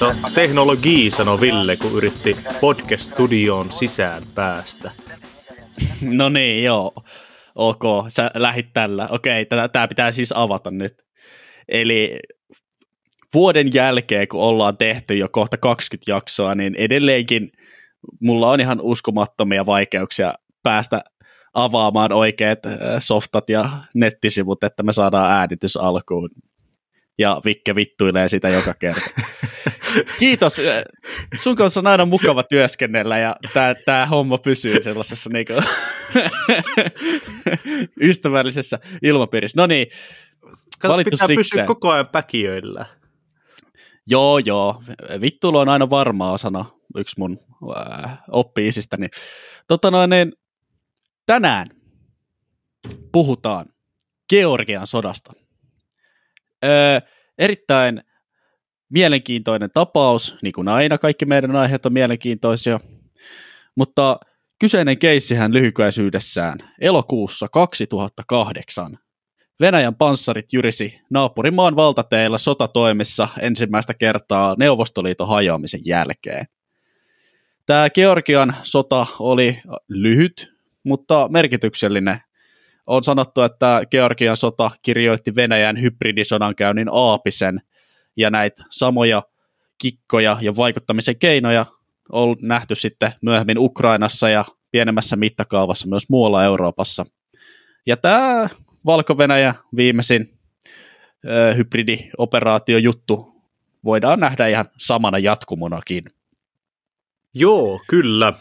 No, teknologia, sanoi Ville, kun yritti podcast-studioon sisään päästä. No niin, joo. Ok, sä lähit tällä. Okei, tämä pitää siis avata nyt. Eli vuoden jälkeen, kun ollaan tehty jo kohta 20 jaksoa, niin edelleenkin mulla on ihan uskomattomia vaikeuksia päästä avaamaan oikeat äh, softat ja nettisivut, että me saadaan äänitys alkuun. Ja Vikke vittuilee sitä joka kerta. Kiitos. Sun kanssa on aina mukava työskennellä ja tämä homma pysyy sellaisessa niinku ystävällisessä ilmapiirissä. No niin, valittu pitää sikseen. pysyä koko ajan päkiöillä. Joo, joo. Vittuilu on aina varmaa sana, yksi mun äh, oppi-isistäni. Tota noin, niin, tänään puhutaan Georgian sodasta. Öö, erittäin mielenkiintoinen tapaus, niin kuin aina kaikki meidän aiheet on mielenkiintoisia, mutta kyseinen keissihän lyhykäisyydessään elokuussa 2008 Venäjän panssarit jyrisi naapurimaan valtateilla sotatoimissa ensimmäistä kertaa Neuvostoliiton hajoamisen jälkeen. Tämä Georgian sota oli lyhyt, mutta merkityksellinen. On sanottu, että Georgian sota kirjoitti Venäjän hybridisodankäynnin aapisen, ja näitä samoja kikkoja ja vaikuttamisen keinoja on nähty sitten myöhemmin Ukrainassa ja pienemmässä mittakaavassa myös muualla Euroopassa. Ja tämä Valko-Venäjä viimeisin ö, hybridioperaatiojuttu voidaan nähdä ihan samana jatkumonakin. Joo, kyllä.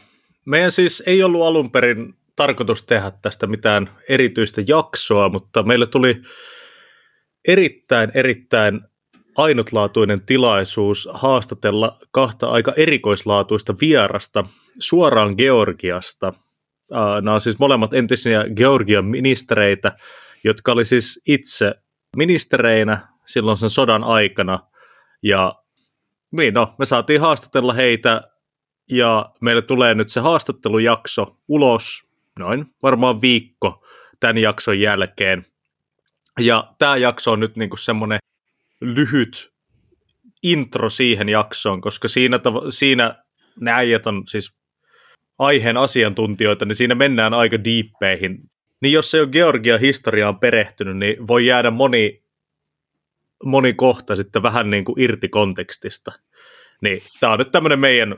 Meidän siis ei ollut alun perin tarkoitus tehdä tästä mitään erityistä jaksoa, mutta meille tuli erittäin, erittäin ainutlaatuinen tilaisuus haastatella kahta aika erikoislaatuista vierasta suoraan Georgiasta. Nämä on siis molemmat entisiä Georgian ministereitä, jotka oli siis itse ministereinä silloin sen sodan aikana. Ja niin no, me saatiin haastatella heitä ja meille tulee nyt se haastattelujakso ulos noin varmaan viikko tämän jakson jälkeen. Ja tämä jakso on nyt niinku semmoinen lyhyt intro siihen jaksoon, koska siinä, tav- siinä ne äijät on siis aiheen asiantuntijoita, niin siinä mennään aika diippeihin. Niin jos ei ole Georgian historiaan perehtynyt, niin voi jäädä moni, moni kohta sitten vähän niin kuin irti kontekstista. Niin tämä on nyt tämmöinen meidän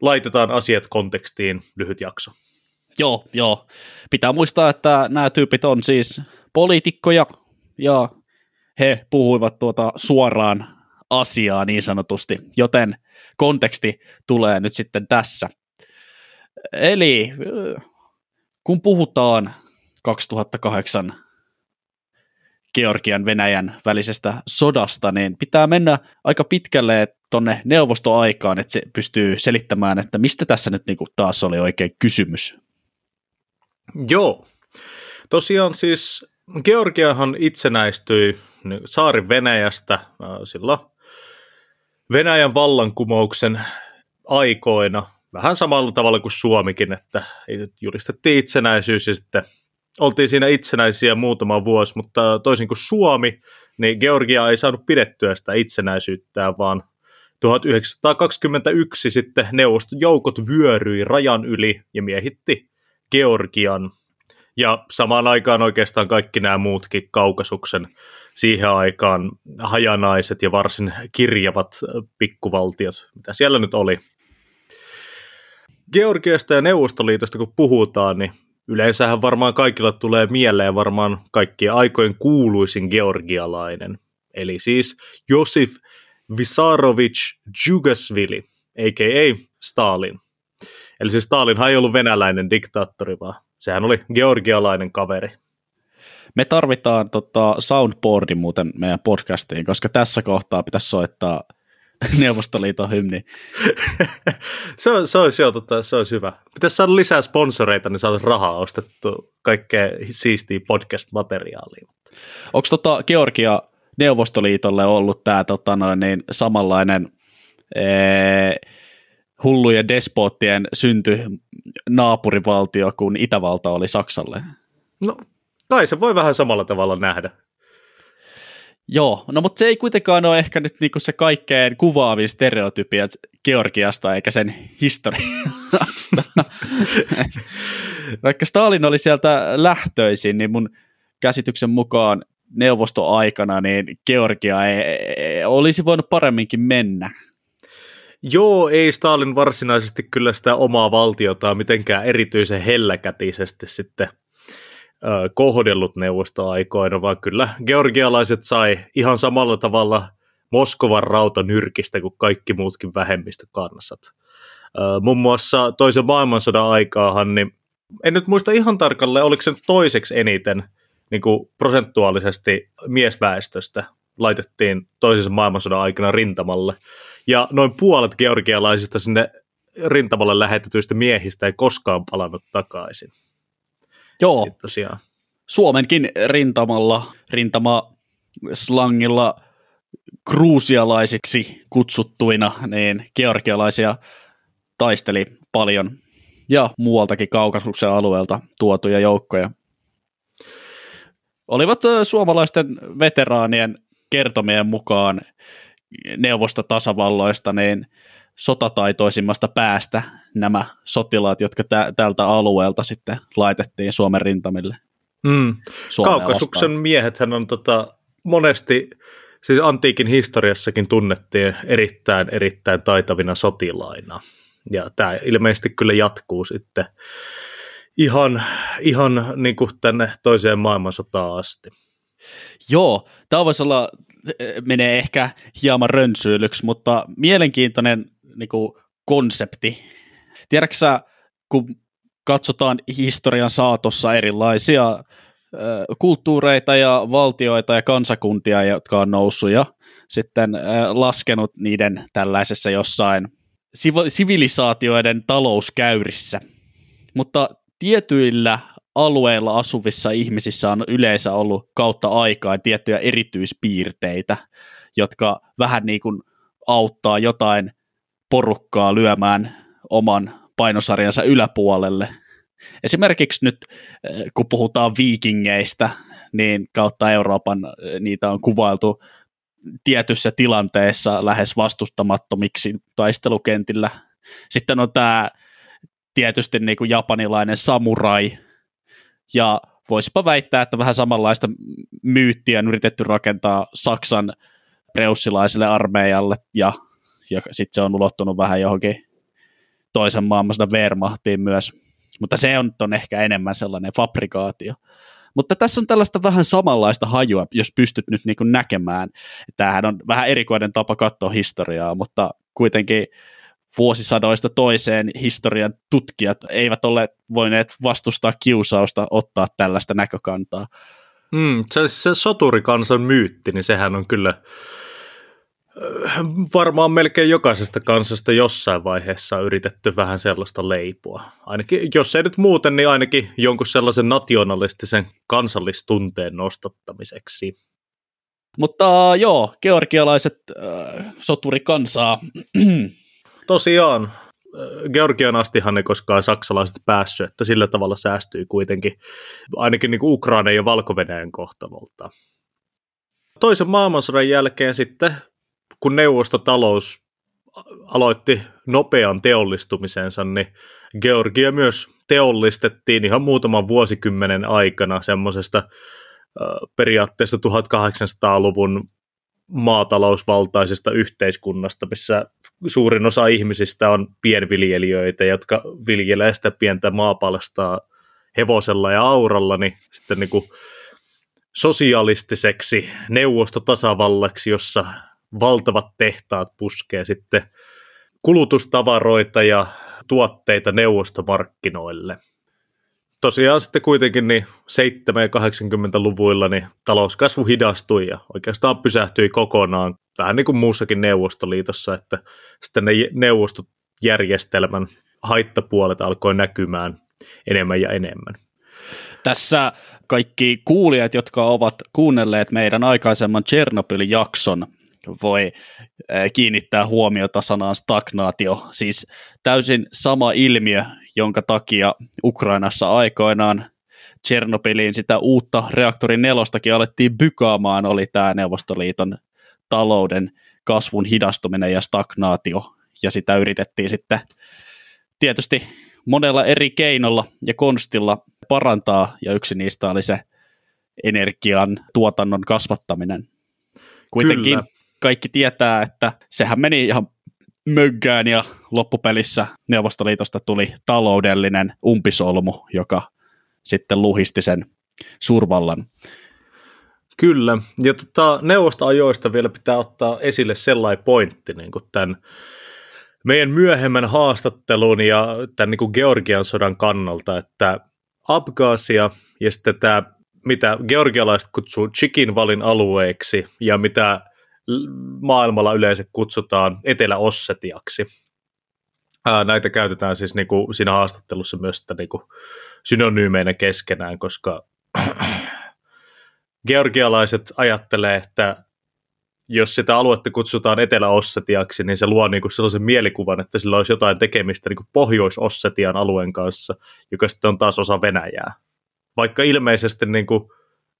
laitetaan asiat kontekstiin lyhyt jakso. Joo, joo. Pitää muistaa, että nämä tyypit on siis poliitikkoja ja he puhuivat tuota suoraan asiaa niin sanotusti, joten konteksti tulee nyt sitten tässä. Eli kun puhutaan 2008 Georgian Venäjän välisestä sodasta, niin pitää mennä aika pitkälle tuonne neuvostoaikaan, että se pystyy selittämään, että mistä tässä nyt niinku taas oli oikein kysymys. Joo. Tosiaan siis Georgiahan itsenäistyi saari Venäjästä äh, silloin Venäjän vallankumouksen aikoina, vähän samalla tavalla kuin Suomikin, että julistettiin itsenäisyys ja sitten oltiin siinä itsenäisiä muutama vuosi, mutta toisin kuin Suomi, niin Georgia ei saanut pidettyä sitä itsenäisyyttään, vaan 1921 sitten neuvostojoukot vyöryi rajan yli ja miehitti Georgian. Ja samaan aikaan oikeastaan kaikki nämä muutkin kaukasuksen siihen aikaan hajanaiset ja varsin kirjavat pikkuvaltiot, mitä siellä nyt oli. Georgiasta ja Neuvostoliitosta kun puhutaan, niin yleensähän varmaan kaikilla tulee mieleen varmaan kaikkien aikojen kuuluisin georgialainen. Eli siis Josif Visarovich Jugasvili, a.k.a. Stalin. Eli siis Stalinhan ei ollut venäläinen diktaattori, vaan sehän oli georgialainen kaveri. Me tarvitaan tota soundboardi muuten meidän podcastiin, koska tässä kohtaa pitäisi soittaa Neuvostoliiton hymni. se, on, se, olisi, jo, tota, se olisi hyvä. Pitäisi saada lisää sponsoreita, niin saataisiin rahaa ostettu kaikkea siistiä podcast-materiaalia. Onko tota Georgia Neuvostoliitolle ollut tämä tota noin, niin samanlainen ee, hullujen despoottien synty naapurivaltio kuin Itävalta oli Saksalle? No kai se voi vähän samalla tavalla nähdä. Joo, no mutta se ei kuitenkaan ole ehkä nyt niinku se kaikkein kuvaavin stereotypia Georgiasta eikä sen historiasta. Vaikka Stalin oli sieltä lähtöisin, niin mun käsityksen mukaan neuvostoaikana niin Georgia ei, ei, olisi voinut paremminkin mennä. Joo, ei Stalin varsinaisesti kyllä sitä omaa valtiota mitenkään erityisen helläkätisesti sitten kohdellut neuvostoaikoina, vaan kyllä georgialaiset sai ihan samalla tavalla Moskovan rauta nyrkistä kuin kaikki muutkin vähemmistökansat. Muun muassa toisen maailmansodan aikaahan, niin en nyt muista ihan tarkalleen, oliko se toiseksi eniten niin kuin prosentuaalisesti miesväestöstä laitettiin toisen maailmansodan aikana rintamalle. Ja noin puolet georgialaisista sinne rintamalle lähetetyistä miehistä ei koskaan palannut takaisin. Joo. Tosiaan. Suomenkin rintamalla, rintama slangilla kruusialaisiksi kutsuttuina, niin georgialaisia taisteli paljon ja muualtakin kaukasuksen alueelta tuotuja joukkoja. Olivat suomalaisten veteraanien kertomien mukaan neuvostotasavalloista niin sotataitoisimmasta päästä nämä sotilaat, jotka tä- tältä alueelta sitten laitettiin Suomen rintamille. Mm. Kaukasuksen miehethän on tota, monesti, siis antiikin historiassakin tunnettiin erittäin, erittäin taitavina sotilaina. Ja tämä ilmeisesti kyllä jatkuu sitten ihan, ihan niin kuin tänne toiseen maailmansotaan asti. Joo, tämä voisi olla, menee ehkä hieman rönsyilyksi, mutta mielenkiintoinen niin kuin konsepti. Tiedätkö sä, kun katsotaan historian saatossa erilaisia kulttuureita ja valtioita ja kansakuntia, jotka on noussut ja sitten laskenut niiden tällaisessa jossain sivilisaatioiden talouskäyrissä. Mutta tietyillä alueilla asuvissa ihmisissä on yleensä ollut kautta aikaa tiettyjä erityispiirteitä, jotka vähän niin kuin auttaa jotain porukkaa lyömään oman painosarjansa yläpuolelle. Esimerkiksi nyt, eh, kun puhutaan viikingeistä, niin kautta Euroopan eh, niitä on kuvailtu tietyssä tilanteessa lähes vastustamattomiksi taistelukentillä. Sitten on tämä tietysti niin kuin japanilainen samurai, ja voisipa väittää, että vähän samanlaista myyttiä on yritetty rakentaa Saksan preussilaiselle armeijalle, ja, ja sitten se on ulottunut vähän johonkin toisen maailmansodan Wehrmachtiin myös. Mutta se on, on ehkä enemmän sellainen fabrikaatio. Mutta tässä on tällaista vähän samanlaista hajua, jos pystyt nyt niin näkemään. Tämähän on vähän erikoinen tapa katsoa historiaa, mutta kuitenkin vuosisadoista toiseen historian tutkijat eivät ole voineet vastustaa kiusausta ottaa tällaista näkökantaa. Mm, se, se soturikansan myytti, niin sehän on kyllä äh, varmaan melkein jokaisesta kansasta jossain vaiheessa on yritetty vähän sellaista leipua. Ainakin, jos ei nyt muuten, niin ainakin jonkun sellaisen nationalistisen kansallistunteen nostattamiseksi. Mutta joo, georgialaiset äh, soturikansaa tosiaan, Georgian astihan ei koskaan saksalaiset päässyt, että sillä tavalla säästyy kuitenkin ainakin niin Ukraina ja valko kohtalolta. Toisen maailmansodan jälkeen sitten, kun neuvostotalous aloitti nopean teollistumisensa, niin Georgia myös teollistettiin ihan muutaman vuosikymmenen aikana semmoisesta periaatteessa 1800-luvun maatalousvaltaisesta yhteiskunnasta, missä suurin osa ihmisistä on pienviljelijöitä, jotka viljelee sitä pientä maapalstaa hevosella ja auralla, niin sitten niin kuin sosialistiseksi neuvostotasavallaksi, jossa valtavat tehtaat puskee sitten kulutustavaroita ja tuotteita neuvostomarkkinoille – tosiaan sitten kuitenkin niin 7- ja 80-luvuilla niin talouskasvu hidastui ja oikeastaan pysähtyi kokonaan, vähän niin kuin muussakin Neuvostoliitossa, että sitten ne neuvostojärjestelmän haittapuolet alkoi näkymään enemmän ja enemmän. Tässä kaikki kuulijat, jotka ovat kuunnelleet meidän aikaisemman Chernobyl-jakson, voi kiinnittää huomiota sanaan stagnaatio, siis täysin sama ilmiö, jonka takia Ukrainassa aikoinaan Tchernobyliin sitä uutta reaktorin nelostakin alettiin bykaamaan, oli tämä Neuvostoliiton talouden kasvun hidastuminen ja stagnaatio, ja sitä yritettiin sitten tietysti monella eri keinolla ja konstilla parantaa, ja yksi niistä oli se energian tuotannon kasvattaminen. Kuitenkin Kyllä. kaikki tietää, että sehän meni ihan möggään ja loppupelissä Neuvostoliitosta tuli taloudellinen umpisolmu, joka sitten luhisti sen suurvallan. Kyllä, ja tota, neuvostoajoista vielä pitää ottaa esille sellainen pointti niin kuin tämän meidän myöhemmän haastattelun ja tämän niin kuin Georgian sodan kannalta, että Abgaasia ja sitten tämä, mitä georgialaiset kutsuu Chikinvalin alueeksi ja mitä maailmalla yleensä kutsutaan Etelä-Ossetiaksi. Ää, näitä käytetään siis niin kuin siinä haastattelussa myös niin kuin synonyymeinä keskenään, koska georgialaiset ajattelee, että jos sitä aluetta kutsutaan Etelä-Ossetiaksi, niin se luo niin kuin sellaisen mielikuvan, että sillä olisi jotain tekemistä niin Pohjois-Ossetian alueen kanssa, joka sitten on taas osa Venäjää. Vaikka ilmeisesti niin kuin,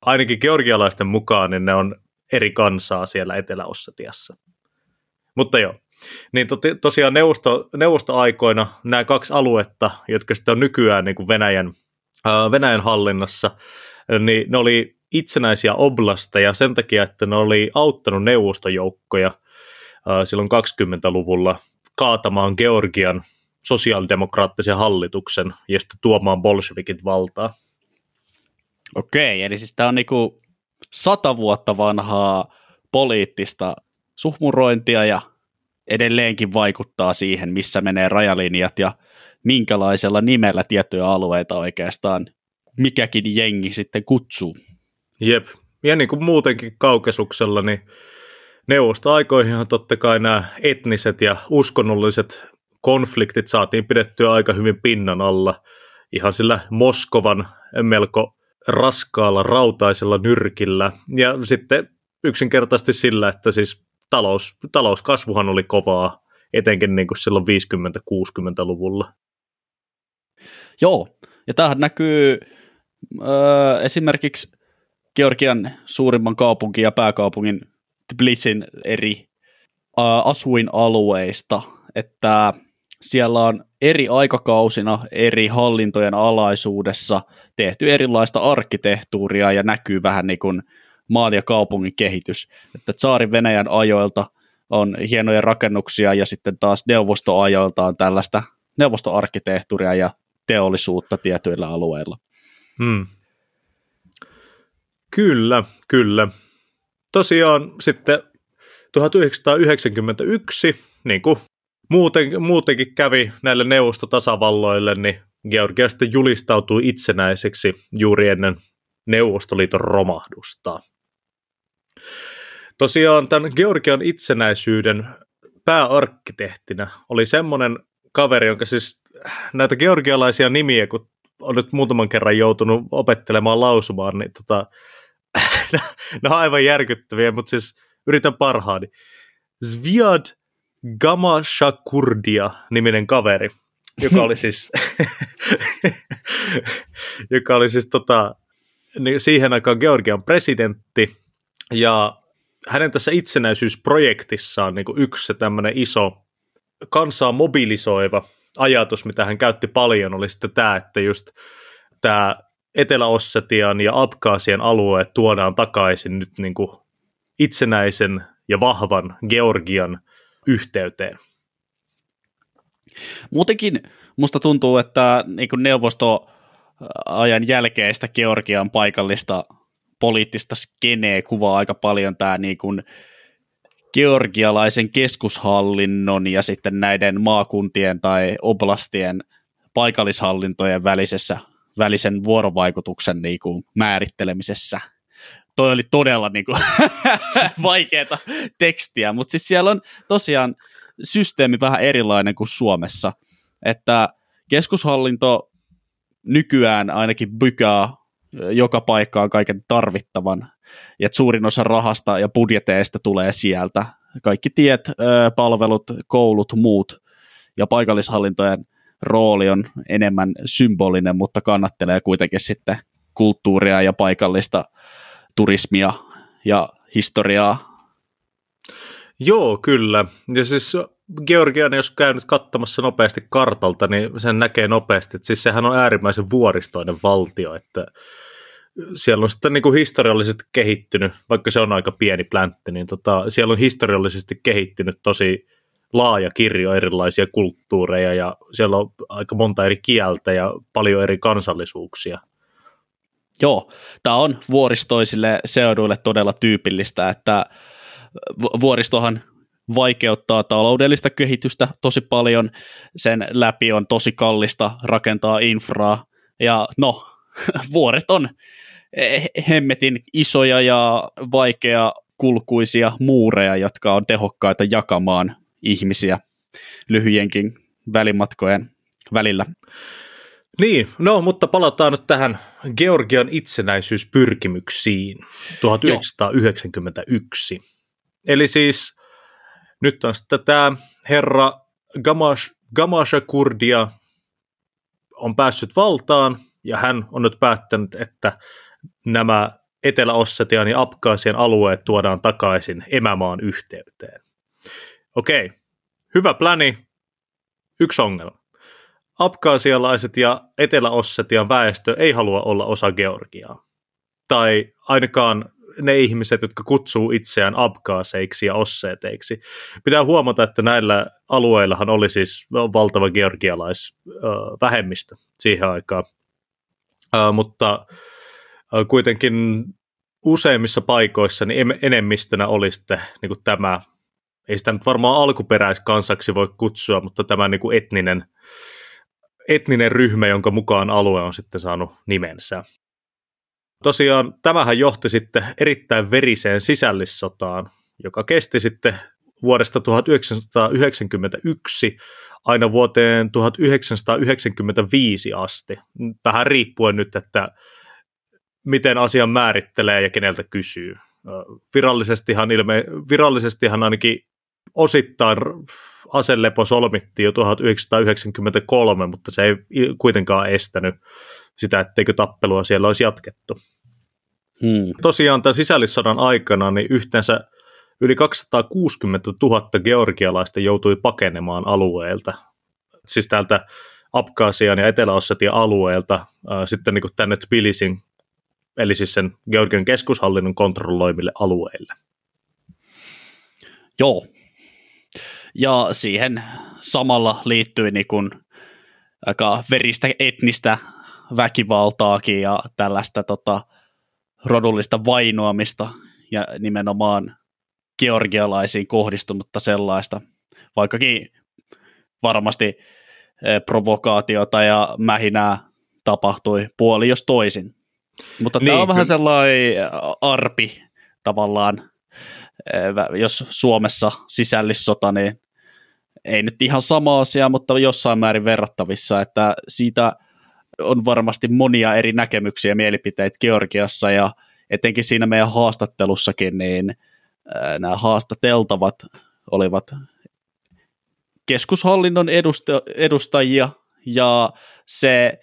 ainakin georgialaisten mukaan, niin ne on eri kansaa siellä Etelä-Ossetiassa. Mutta joo, niin to, tosiaan neuvosto, neuvostoaikoina nämä kaksi aluetta, jotka sitten on nykyään niin kuin Venäjän, Venäjän hallinnassa, niin ne oli itsenäisiä oblasteja sen takia, että ne oli auttanut neuvostojoukkoja silloin 20-luvulla kaatamaan Georgian sosiaalidemokraattisen hallituksen ja sitten tuomaan bolshevikit valtaa. Okei, eli siis tämä on niinku sata vuotta vanhaa poliittista suhmurointia ja edelleenkin vaikuttaa siihen, missä menee rajalinjat ja minkälaisella nimellä tiettyjä alueita oikeastaan mikäkin jengi sitten kutsuu. Jep, ja niin kuin muutenkin kaukesuksella, niin neuvostoaikoihinhan totta kai nämä etniset ja uskonnolliset konfliktit saatiin pidettyä aika hyvin pinnan alla ihan sillä Moskovan melko raskaalla rautaisella nyrkillä. Ja sitten yksinkertaisesti sillä, että siis talous, talouskasvuhan oli kovaa, etenkin niin kuin silloin 50-60-luvulla. Joo, ja tämähän näkyy öö, esimerkiksi Georgian suurimman kaupungin ja pääkaupungin Tbilisin eri öö, asuinalueista, että siellä on eri aikakausina eri hallintojen alaisuudessa tehty erilaista arkkitehtuuria ja näkyy vähän niin kuin maan ja kaupungin kehitys. Että saarin Venäjän ajoilta on hienoja rakennuksia ja sitten taas neuvostoajoilta on tällaista neuvostoarkkitehtuuria ja teollisuutta tietyillä alueilla. Hmm. Kyllä, kyllä. Tosiaan sitten 1991, niin kuin muuten, muutenkin kävi näille neuvostotasavalloille, niin Georgia sitten julistautui itsenäiseksi juuri ennen Neuvostoliiton romahdusta. Tosiaan tämän Georgian itsenäisyyden pääarkkitehtinä oli semmoinen kaveri, jonka siis näitä georgialaisia nimiä, kun on nyt muutaman kerran joutunut opettelemaan lausumaan, niin tota, ne on aivan järkyttäviä, mutta siis yritän parhaani. Zviad Gamashakurdia niminen kaveri, joka oli siis, joka oli siis tota, niin siihen aikaan Georgian presidentti, ja hänen tässä itsenäisyysprojektissaan niin kuin yksi tämmöinen iso kansaa mobilisoiva ajatus, mitä hän käytti paljon, oli sitten tämä, että just tämä Etelä-Ossetian ja Abkaasian alueet tuodaan takaisin nyt niin kuin itsenäisen ja vahvan Georgian yhteyteen. Muutenkin musta tuntuu, että niin kuin neuvostoajan jälkeistä Georgian paikallista poliittista skeneä kuvaa aika paljon tämä niin kuin georgialaisen keskushallinnon ja sitten näiden maakuntien tai oblastien paikallishallintojen välisessä, välisen vuorovaikutuksen niin kuin määrittelemisessä. Toi oli todella niin kuin vaikeaa tekstiä, mutta siis siellä on tosiaan systeemi vähän erilainen kuin Suomessa, että keskushallinto nykyään ainakin bykää joka paikkaan kaiken tarvittavan, ja että suurin osa rahasta ja budjeteista tulee sieltä. Kaikki tiet, palvelut, koulut, muut, ja paikallishallintojen rooli on enemmän symbolinen, mutta kannattelee kuitenkin sitten kulttuuria ja paikallista turismia ja historiaa. Joo, kyllä. Ja siis Georgian, jos käy nyt katsomassa nopeasti kartalta, niin sen näkee nopeasti, että siis sehän on äärimmäisen vuoristoinen valtio, että siellä on sitten niin kuin historiallisesti kehittynyt, vaikka se on aika pieni pläntti, niin tota, siellä on historiallisesti kehittynyt tosi laaja kirjo erilaisia kulttuureja ja siellä on aika monta eri kieltä ja paljon eri kansallisuuksia. Joo, tämä on vuoristoisille seuduille todella tyypillistä, että vuoristohan vaikeuttaa taloudellista kehitystä tosi paljon, sen läpi on tosi kallista rakentaa infraa, ja no, vuoret on hemmetin isoja ja vaikea kulkuisia muureja, jotka on tehokkaita jakamaan ihmisiä lyhyenkin välimatkojen välillä. Niin, no mutta palataan nyt tähän Georgian itsenäisyyspyrkimyksiin 1991. Joo. Eli siis nyt on sitten tämä herra Gamash, Gamasha Kurdia on päässyt valtaan ja hän on nyt päättänyt, että nämä Etelä-Ossetian ja Abkaasian alueet tuodaan takaisin emämaan yhteyteen. Okei, hyvä pläni, yksi ongelma. Abkaasialaiset ja Etelä-Ossetian väestö ei halua olla osa Georgiaa. Tai ainakaan ne ihmiset, jotka kutsuu itseään abkaaseiksi ja osseeteiksi. Pitää huomata, että näillä alueillahan oli siis valtava georgialaisvähemmistö siihen aikaan. Mutta kuitenkin useimmissa paikoissa niin enemmistönä oli sitten niin tämä, ei sitä nyt varmaan alkuperäiskansaksi voi kutsua, mutta tämä niin kuin etninen, etninen ryhmä, jonka mukaan alue on sitten saanut nimensä. Tosiaan tämähän johti sitten erittäin veriseen sisällissotaan, joka kesti sitten vuodesta 1991 aina vuoteen 1995 asti. Vähän riippuen nyt, että miten asian määrittelee ja keneltä kysyy. Virallisestihan, ilme, virallisestihan ainakin osittain aselepo solmittiin jo 1993, mutta se ei kuitenkaan estänyt sitä, etteikö tappelua siellä olisi jatkettu. Hmm. Tosiaan tämän sisällissodan aikana niin yhteensä yli 260 000 georgialaista joutui pakenemaan alueelta. Siis täältä Abkaasian ja etelä alueelta äh, sitten niin kuin tänne Tbilisin, eli siis sen Georgian keskushallinnon kontrolloimille alueille. Joo. Ja siihen samalla liittyi niin kuin aika veristä etnistä väkivaltaakin ja tällaista tota, rodullista vainoamista ja nimenomaan georgialaisiin kohdistunutta sellaista, vaikkakin varmasti e, provokaatiota ja mähinää tapahtui puoli jos toisin. Mutta niin, tämä on vähän sellainen arpi tavallaan, e, jos Suomessa sisällissota, niin ei nyt ihan sama asia, mutta jossain määrin verrattavissa, että siitä on varmasti monia eri näkemyksiä ja mielipiteitä Georgiassa ja etenkin siinä meidän haastattelussakin, niin nämä haastateltavat olivat keskushallinnon edustajia ja se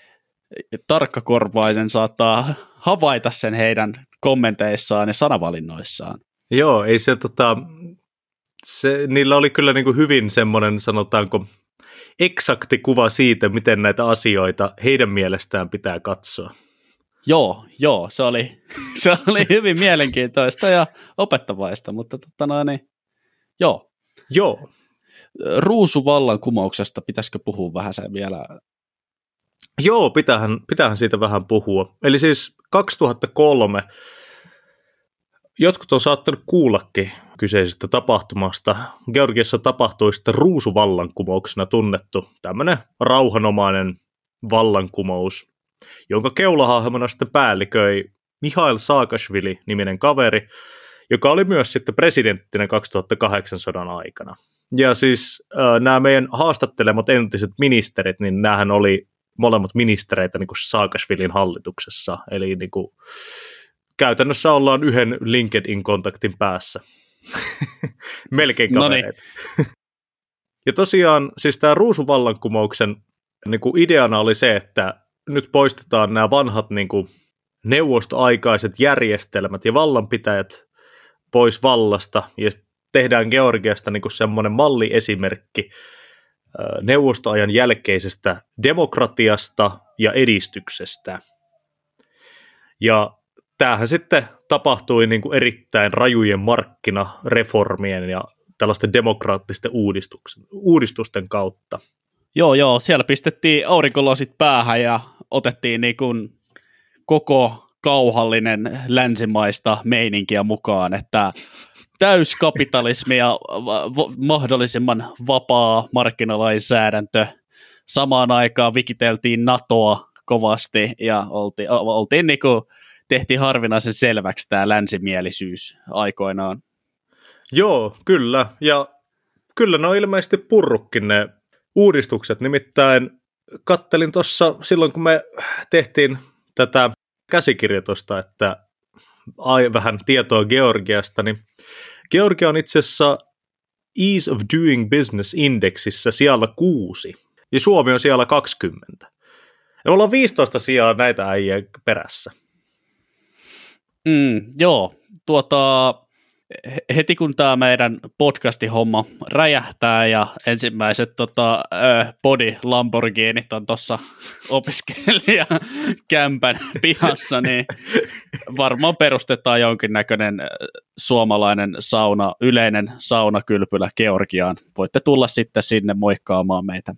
tarkkakorvainen saattaa havaita sen heidän kommenteissaan ja sanavalinnoissaan. Joo, ei se tota, se, niillä oli kyllä niin kuin hyvin semmoinen, sanotaanko, eksakti kuva siitä, miten näitä asioita heidän mielestään pitää katsoa. Joo, joo, se oli, se oli hyvin mielenkiintoista ja opettavaista, mutta totta noin, niin, joo. Joo. Ruusuvallankumouksesta, pitäisikö puhua vähän sen vielä? Joo, pitähän, pitähän siitä vähän puhua. Eli siis 2003 Jotkut on saattanut kuullakin kyseisestä tapahtumasta. Georgiassa tapahtui sitten ruusuvallankumouksena tunnettu tämmöinen rauhanomainen vallankumous, jonka keulahahmona sitten päälliköi Mihail Saakashvili-niminen kaveri, joka oli myös sitten presidenttinä 2008 sodan aikana. Ja siis äh, nämä meidän haastattelemat entiset ministerit, niin näähän oli molemmat ministereitä niin kuin Saakashvilin hallituksessa, eli niin kuin, käytännössä ollaan yhden LinkedIn-kontaktin päässä. Melkein kavereet. ja tosiaan siis tämä ruusuvallankumouksen niin kuin ideana oli se, että nyt poistetaan nämä vanhat niin kuin, neuvostoaikaiset järjestelmät ja vallanpitäjät pois vallasta ja tehdään Georgiasta niin kuin semmoinen malliesimerkki neuvostoajan jälkeisestä demokratiasta ja edistyksestä. Ja tämähän sitten tapahtui niin kuin erittäin rajujen markkinareformien ja tällaisten demokraattisten uudistusten kautta. Joo, joo, siellä pistettiin aurinkolosit päähän ja otettiin niin kuin koko kauhallinen länsimaista meininkiä mukaan, että täyskapitalismi ja mahdollisimman vapaa markkinalainsäädäntö. Samaan aikaan vikiteltiin NATOa kovasti ja oltiin, oltiin niin kuin, tehtiin harvinaisen selväksi tämä länsimielisyys aikoinaan. Joo, kyllä. Ja kyllä ne on ilmeisesti purrukkin ne uudistukset. Nimittäin kattelin tuossa silloin, kun me tehtiin tätä käsikirjoitusta, että ai, vähän tietoa Georgiasta, niin Georgia on itse asiassa Ease of Doing Business Indexissä siellä kuusi, ja Suomi on siellä 20. Ja me ollaan 15 sijaa näitä äijä perässä. Mm, joo, tuota, heti kun tämä meidän podcasti-homma räjähtää ja ensimmäiset tota, body Lamborghinit on tuossa opiskelijakämpän pihassa, niin varmaan perustetaan jonkinnäköinen suomalainen sauna, yleinen saunakylpylä Georgiaan. Voitte tulla sitten sinne moikkaamaan meitä.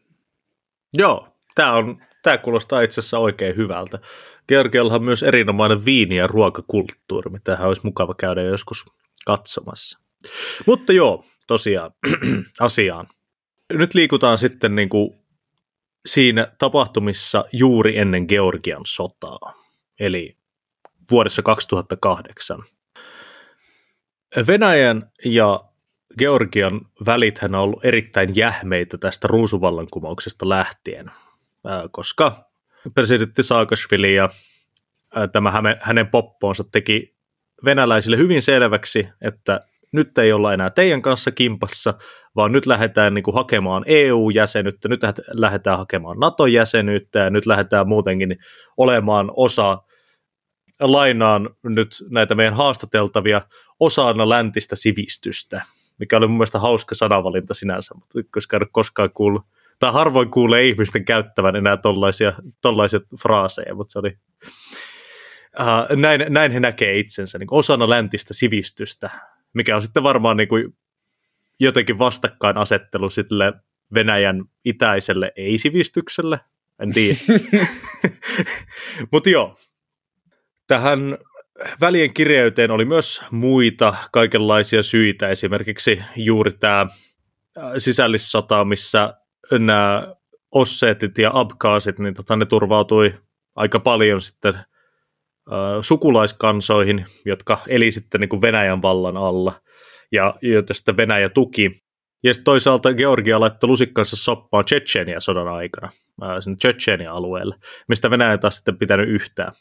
Joo, tämä on Tämä kuulostaa itse asiassa oikein hyvältä. Georgialla on myös erinomainen viini- ja ruokakulttuuri, mitä olisi mukava käydä joskus katsomassa. Mutta joo, tosiaan asiaan. Nyt liikutaan sitten niin kuin siinä tapahtumissa juuri ennen Georgian sotaa, eli vuodessa 2008. Venäjän ja Georgian välithän on ollut erittäin jähmeitä tästä ruusuvallankumouksesta lähtien, koska presidentti Saakashvili ja tämä hänen poppoonsa teki venäläisille hyvin selväksi, että nyt ei olla enää teidän kanssa kimpassa, vaan nyt lähdetään niin kuin hakemaan EU-jäsenyyttä, nyt lähdetään hakemaan NATO-jäsenyyttä ja nyt lähdetään muutenkin olemaan osa, lainaan nyt näitä meidän haastateltavia osana läntistä sivistystä, mikä oli mun mielestä hauska sanavalinta sinänsä, mutta koska ei koskaan kuullut, tai harvoin kuulee ihmisten käyttävän enää tollaisia, tollaisia fraaseja, mutta se oli, uh, näin, näin he näkee itsensä niin osana läntistä sivistystä, mikä on sitten varmaan niin kuin jotenkin vastakkainasettelu sille Venäjän itäiselle ei-sivistykselle, en tiedä. Mutta joo, tähän välien kireyteen oli myös muita kaikenlaisia syitä, esimerkiksi juuri tämä sisällissota, missä nämä osseetit ja abkaasit, niin tota, ne turvautui aika paljon sitten sukulaiskansoihin, jotka eli sitten niin kuin Venäjän vallan alla ja joita sitten Venäjä tuki. Ja sitten toisaalta Georgia laittoi lusikkansa soppaan Tsetsenia sodan aikana, sinne Tsetsenia alueelle, mistä Venäjä taas sitten pitänyt yhtään.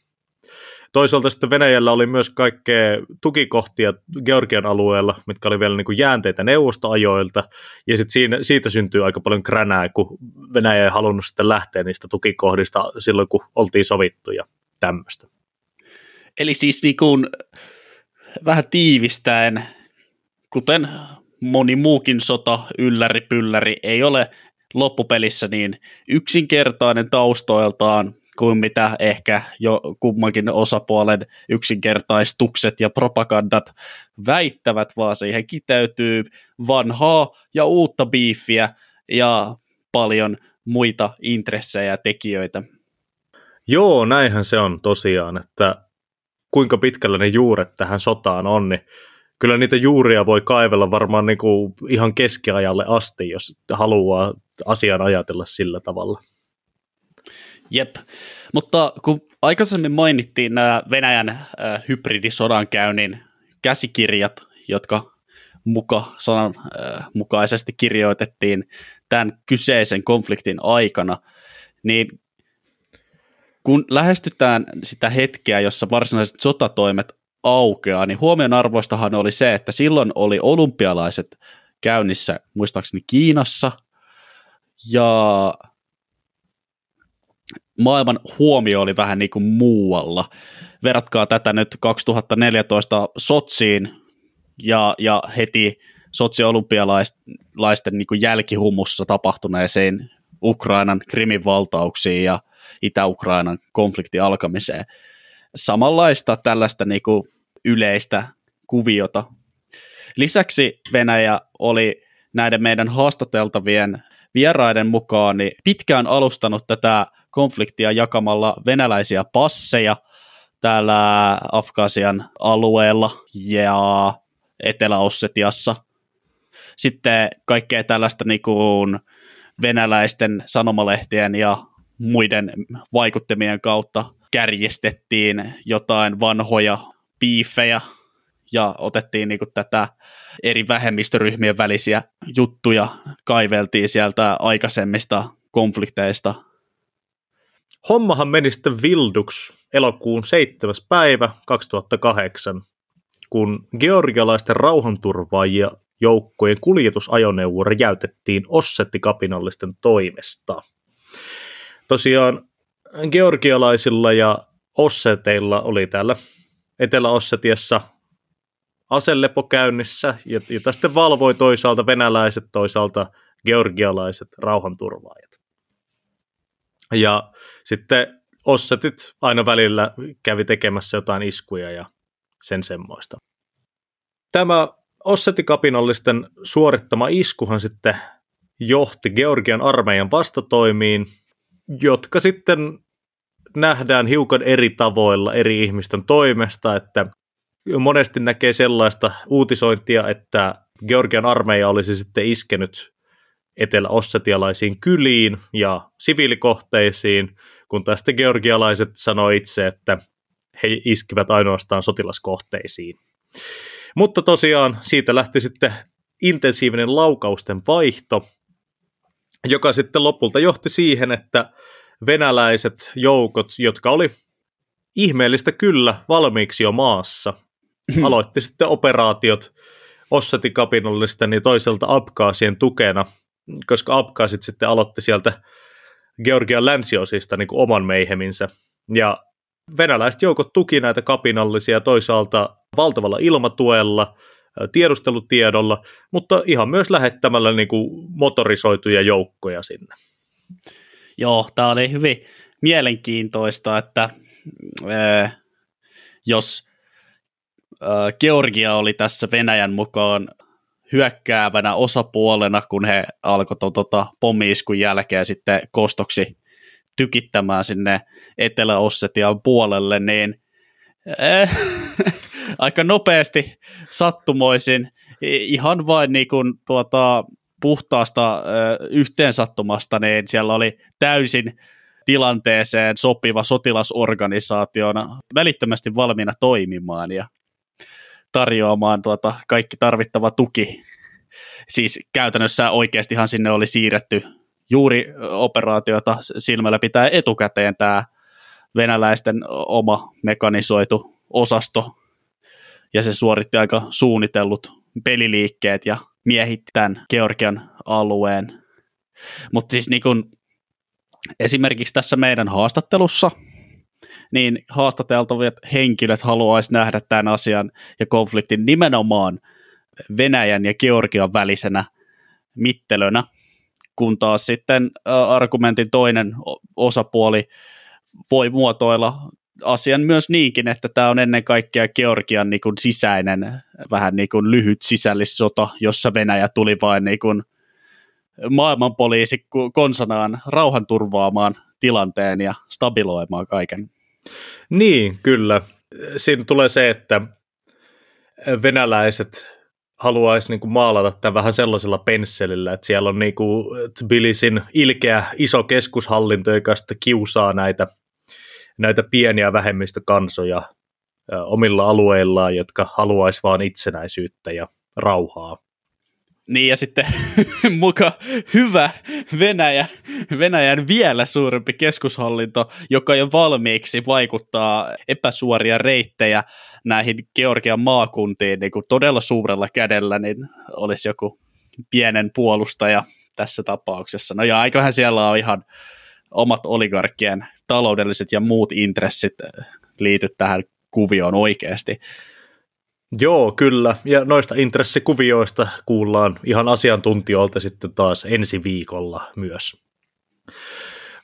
Toisaalta sitten Venäjällä oli myös kaikkea tukikohtia Georgian alueella, mitkä oli vielä niin kuin jäänteitä neuvostoajoilta, ja sitten siinä, siitä syntyy aika paljon kränää, kun Venäjä ei halunnut sitten lähteä niistä tukikohdista silloin, kun oltiin sovittu ja tämmöistä. Eli siis niin kuin, vähän tiivistäen, kuten moni muukin sota, ylläri, pylläri, ei ole loppupelissä niin yksinkertainen taustoiltaan kuin mitä ehkä jo kummankin osapuolen yksinkertaistukset ja propagandat väittävät, vaan siihen kiteytyy vanhaa ja uutta biifiä ja paljon muita intressejä ja tekijöitä. Joo, näinhän se on tosiaan, että kuinka pitkällä ne juuret tähän sotaan on, niin kyllä niitä juuria voi kaivella varmaan niin kuin ihan keskiajalle asti, jos haluaa asian ajatella sillä tavalla. Jep, mutta kun aikaisemmin mainittiin nämä Venäjän äh, hybridisodankäynnin käsikirjat, jotka muka sanan äh, mukaisesti kirjoitettiin tämän kyseisen konfliktin aikana, niin kun lähestytään sitä hetkeä, jossa varsinaiset sotatoimet aukeaa, niin huomionarvoistahan oli se, että silloin oli olympialaiset käynnissä muistaakseni Kiinassa, ja maailman huomio oli vähän niin kuin muualla. Verratkaa tätä nyt 2014 Sotsiin ja, ja heti Sotsi olympialaisten niin jälkihumussa tapahtuneeseen Ukrainan Krimin valtauksiin ja Itä-Ukrainan konfliktin alkamiseen. Samanlaista tällaista niin kuin yleistä kuviota. Lisäksi Venäjä oli näiden meidän haastateltavien vieraiden mukaan niin pitkään alustanut tätä konfliktia jakamalla venäläisiä passeja täällä Afgasian alueella ja Etelä-Ossetiassa. Sitten kaikkea tällaista niin kuin venäläisten sanomalehtien ja muiden vaikuttimien kautta kärjistettiin jotain vanhoja piifejä ja otettiin niin tätä eri vähemmistöryhmien välisiä juttuja, kaiveltiin sieltä aikaisemmista konflikteista. Hommahan meni sitten vilduksi elokuun 7. päivä 2008, kun georgialaisten rauhanturvaajia joukkojen kuljetusajoneuvo räjäytettiin Ossetti-kapinallisten toimesta. Tosiaan georgialaisilla ja osseteilla oli täällä Etelä-Ossetiassa aselepo käynnissä, jota sitten valvoi toisaalta venäläiset, toisaalta georgialaiset rauhanturvaajat. Ja sitten Ossetit aina välillä kävi tekemässä jotain iskuja ja sen semmoista. Tämä Ossetikapinallisten suorittama iskuhan sitten johti Georgian armeijan vastatoimiin, jotka sitten nähdään hiukan eri tavoilla eri ihmisten toimesta, että monesti näkee sellaista uutisointia, että Georgian armeija olisi sitten iskenyt etelä-ossetialaisiin kyliin ja siviilikohteisiin, kun taas sitten georgialaiset sanoi itse, että he iskivät ainoastaan sotilaskohteisiin. Mutta tosiaan siitä lähti sitten intensiivinen laukausten vaihto, joka sitten lopulta johti siihen, että venäläiset joukot, jotka oli ihmeellistä kyllä valmiiksi jo maassa, aloitti sitten operaatiot Ossetikapinallisten ja toiselta Abkaasien tukena, koska Abkaasit sitten aloitti sieltä Georgian länsiosista niin kuin oman meiheminsä. Ja venäläiset joukot tuki näitä kapinallisia toisaalta valtavalla ilmatuella, tiedustelutiedolla, mutta ihan myös lähettämällä niin kuin motorisoituja joukkoja sinne. Joo, tämä oli hyvin mielenkiintoista, että äh, jos äh, Georgia oli tässä Venäjän mukaan hyökkäävänä osapuolena, kun he alkoivat tota, pommiiskun jälkeen sitten kostoksi tykittämään sinne Etelä-Ossetian puolelle, niin äh, aika nopeasti sattumoisin, ihan vain niin kuin, tuota, puhtaasta äh, yhteensattumasta, niin siellä oli täysin tilanteeseen sopiva sotilasorganisaationa välittömästi valmiina toimimaan ja tarjoamaan tuota kaikki tarvittava tuki. Siis käytännössä oikeastihan sinne oli siirretty juuri operaatiota silmällä pitää etukäteen tämä venäläisten oma mekanisoitu osasto, ja se suoritti aika suunnitellut peliliikkeet ja miehitti tämän Georgian alueen. Mutta siis niin kun, esimerkiksi tässä meidän haastattelussa, niin haastateltavat henkilöt haluaisi nähdä tämän asian ja konfliktin nimenomaan Venäjän ja Georgian välisenä mittelönä, kun taas sitten argumentin toinen osapuoli voi muotoilla asian myös niinkin, että tämä on ennen kaikkea Georgian niin kuin sisäinen, vähän niin kuin lyhyt sisällissota, jossa Venäjä tuli vain niin kuin maailmanpoliisi konsanaan rauhanturvaamaan tilanteen ja stabiloimaan kaiken. Niin, kyllä. Siinä tulee se, että venäläiset haluaisi niin kuin maalata tämän vähän sellaisella pensselillä, että siellä on niin kuin Tbilisin ilkeä iso keskushallinto, joka sitten kiusaa näitä, näitä pieniä vähemmistökansoja omilla alueillaan, jotka haluaisi vain itsenäisyyttä ja rauhaa. Niin ja sitten muka hyvä Venäjä, Venäjän vielä suurempi keskushallinto, joka jo valmiiksi vaikuttaa epäsuoria reittejä näihin Georgian maakuntiin niin kuin todella suurella kädellä, niin olisi joku pienen puolustaja tässä tapauksessa. No ja aikahan siellä on ihan omat oligarkkien taloudelliset ja muut intressit liity tähän kuvioon oikeasti. Joo, kyllä. Ja noista intressikuvioista kuullaan ihan asiantuntijoilta sitten taas ensi viikolla myös.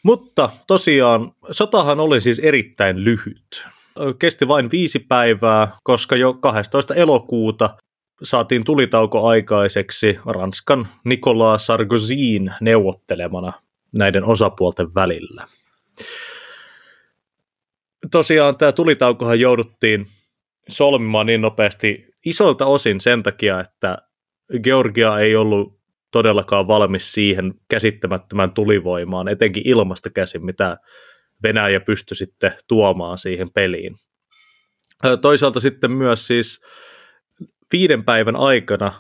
Mutta tosiaan, sotahan oli siis erittäin lyhyt. Kesti vain viisi päivää, koska jo 12. elokuuta saatiin tulitauko aikaiseksi Ranskan Nicolas Sarkozyn neuvottelemana näiden osapuolten välillä. Tosiaan tämä tulitaukohan jouduttiin solmimaan niin nopeasti isolta osin sen takia, että Georgia ei ollut todellakaan valmis siihen käsittämättömän tulivoimaan, etenkin ilmasta käsin, mitä Venäjä pystyi sitten tuomaan siihen peliin. Toisaalta sitten myös siis viiden päivän aikana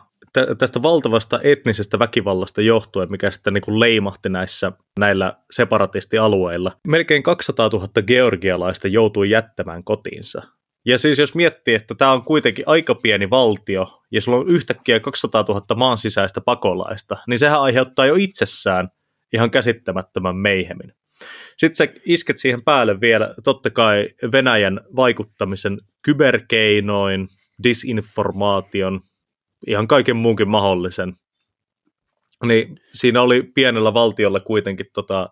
tästä valtavasta etnisestä väkivallasta johtuen, mikä sitten niin kuin leimahti näissä, näillä separatistialueilla. Melkein 200 000 georgialaista joutui jättämään kotiinsa. Ja siis jos miettii, että tämä on kuitenkin aika pieni valtio, ja sulla on yhtäkkiä 200 000 maan sisäistä pakolaista, niin sehän aiheuttaa jo itsessään ihan käsittämättömän meihemin. Sitten sä isket siihen päälle vielä totta kai Venäjän vaikuttamisen kyberkeinoin, disinformaation, ihan kaiken muunkin mahdollisen. Niin siinä oli pienellä valtiolla kuitenkin tota,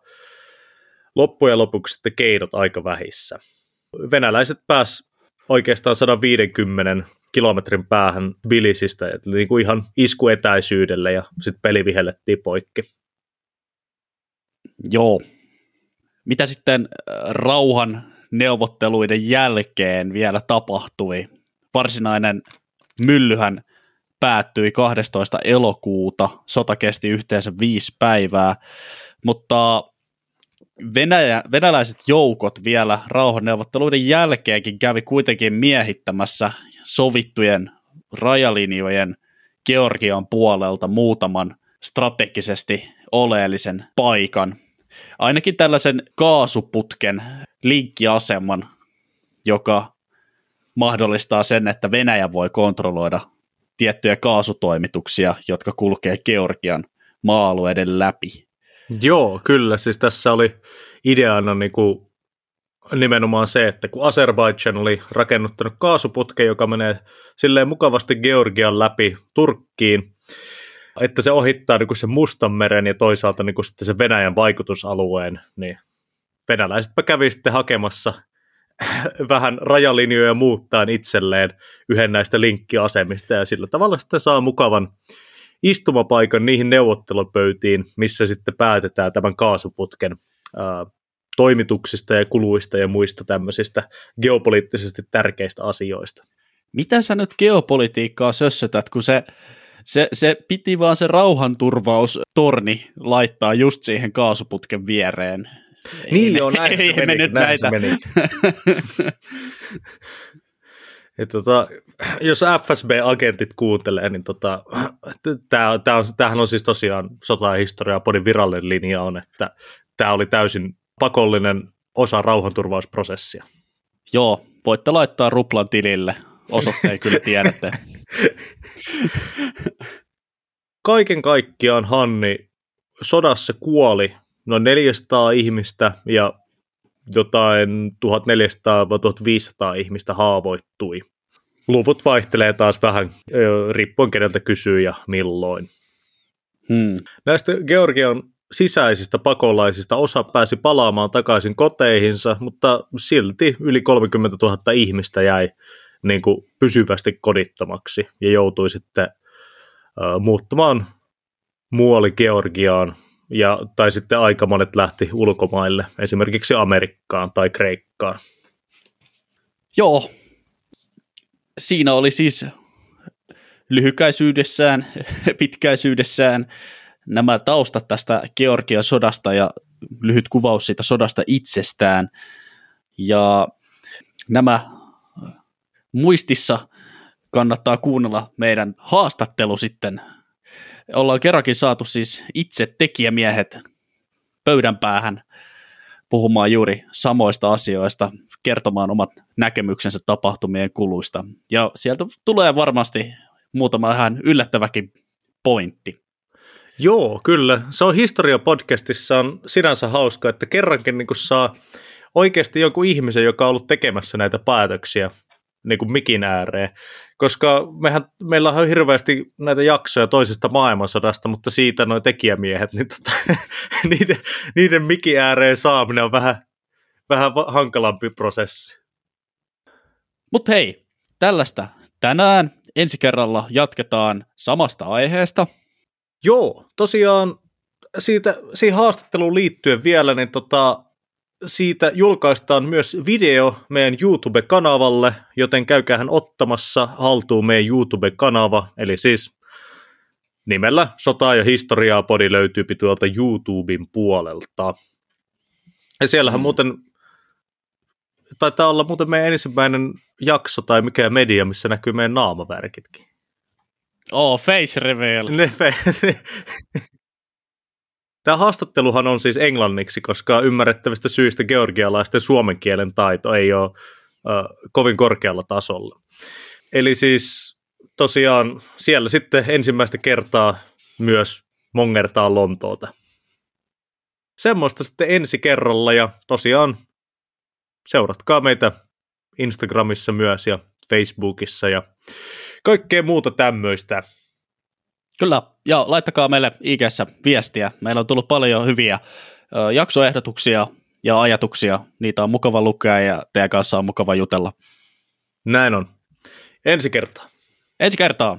loppujen lopuksi sitten keinot aika vähissä. Venäläiset pääs oikeastaan 150 kilometrin päähän Bilisistä, eli niin kuin ihan iskuetäisyydelle ja sitten peli vihellettiin poikki. Joo. Mitä sitten äh, rauhan neuvotteluiden jälkeen vielä tapahtui? Varsinainen myllyhän päättyi 12. elokuuta, sota kesti yhteensä viisi päivää, mutta Venäjä, venäläiset joukot vielä rauhanneuvotteluiden jälkeenkin kävi kuitenkin miehittämässä sovittujen rajalinjojen Georgian puolelta muutaman strategisesti oleellisen paikan. Ainakin tällaisen kaasuputken linkkiaseman, joka mahdollistaa sen, että Venäjä voi kontrolloida tiettyjä kaasutoimituksia, jotka kulkee Georgian maa-alueiden läpi. Joo, kyllä. Siis tässä oli ideana niin kuin nimenomaan se, että kun Azerbaijan oli rakennuttanut kaasuputken, joka menee silleen mukavasti Georgian läpi Turkkiin, että se ohittaa niin kuin sen Mustanmeren ja toisaalta niin kuin sitten se Venäjän vaikutusalueen, niin venäläisetpä kävi sitten hakemassa vähän rajalinjoja muuttaa itselleen yhden näistä linkkiasemista ja sillä tavalla sitten saa mukavan istumapaikan niihin neuvottelupöytiin, missä sitten päätetään tämän kaasuputken ää, toimituksista ja kuluista ja muista tämmöisistä geopoliittisesti tärkeistä asioista. Mitä sä nyt geopolitiikkaa sössötät, kun se, se, se piti vaan se rauhanturvaustorni laittaa just siihen kaasuputken viereen. Niin ei, joo, näin ei, se meni, nyt näin näitä. se meni. Ja tota, jos FSB-agentit kuuntelee, niin tota, tää, tää on, tämähän on siis tosiaan sotahistoria, podin virallinen linja on, että tämä oli täysin pakollinen osa rauhanturvausprosessia. Joo, voitte laittaa ruplan tilille, osoitteen kyllä tiedätte. Kaiken kaikkiaan Hanni sodassa kuoli noin 400 ihmistä ja jotain 1400-1500 ihmistä haavoittui. Luvut vaihtelee taas vähän riippuen keneltä kysyy ja milloin. Hmm. Näistä Georgian sisäisistä pakolaisista osa pääsi palaamaan takaisin koteihinsa, mutta silti yli 30 000 ihmistä jäi niin kuin pysyvästi kodittomaksi ja joutui sitten muuttamaan muualle Georgiaan ja, tai sitten aika monet lähti ulkomaille, esimerkiksi Amerikkaan tai Kreikkaan. Joo, siinä oli siis lyhykäisyydessään, pitkäisyydessään nämä taustat tästä Georgian sodasta ja lyhyt kuvaus siitä sodasta itsestään. Ja nämä muistissa kannattaa kuunnella meidän haastattelu sitten ollaan kerrankin saatu siis itse tekijämiehet pöydän päähän puhumaan juuri samoista asioista, kertomaan omat näkemyksensä tapahtumien kuluista. Ja sieltä tulee varmasti muutama ihan yllättäväkin pointti. Joo, kyllä. Se on Historia-podcastissa on sinänsä hauska, että kerrankin niin saa oikeasti jonkun ihmisen, joka on ollut tekemässä näitä päätöksiä niin kuin mikin ääreen. Koska mehän, meillä on hirveästi näitä jaksoja toisesta maailmansodasta, mutta siitä noin tekijämiehet, niin tota, niiden, niiden mikin ääreen saaminen on vähän, vähän hankalampi prosessi. Mutta hei, tällaista tänään. Ensi kerralla jatketaan samasta aiheesta. Joo, tosiaan siitä, siihen haastatteluun liittyen vielä, niin tota, siitä julkaistaan myös video meidän YouTube-kanavalle, joten käykäähän ottamassa haltuun meidän YouTube-kanava, eli siis nimellä Sotaa ja historiaa podi löytyy tuolta YouTuben puolelta. Ja siellähän mm. muuten taitaa olla muuten meidän ensimmäinen jakso tai mikä media, missä näkyy meidän naamavärkitkin. Oh, face reveal. Ne fe- Tämä haastatteluhan on siis englanniksi, koska ymmärrettävistä syistä georgialaisten suomen kielen taito ei ole kovin korkealla tasolla. Eli siis tosiaan siellä sitten ensimmäistä kertaa myös mongertaa Lontoota. Semmoista sitten ensi kerralla ja tosiaan seuratkaa meitä Instagramissa myös ja Facebookissa ja kaikkea muuta tämmöistä. Kyllä, ja laittakaa meille ig viestiä. Meillä on tullut paljon hyviä jaksoehdotuksia ja ajatuksia. Niitä on mukava lukea ja teidän kanssa on mukava jutella. Näin on. Ensi kertaa. Ensi kertaa.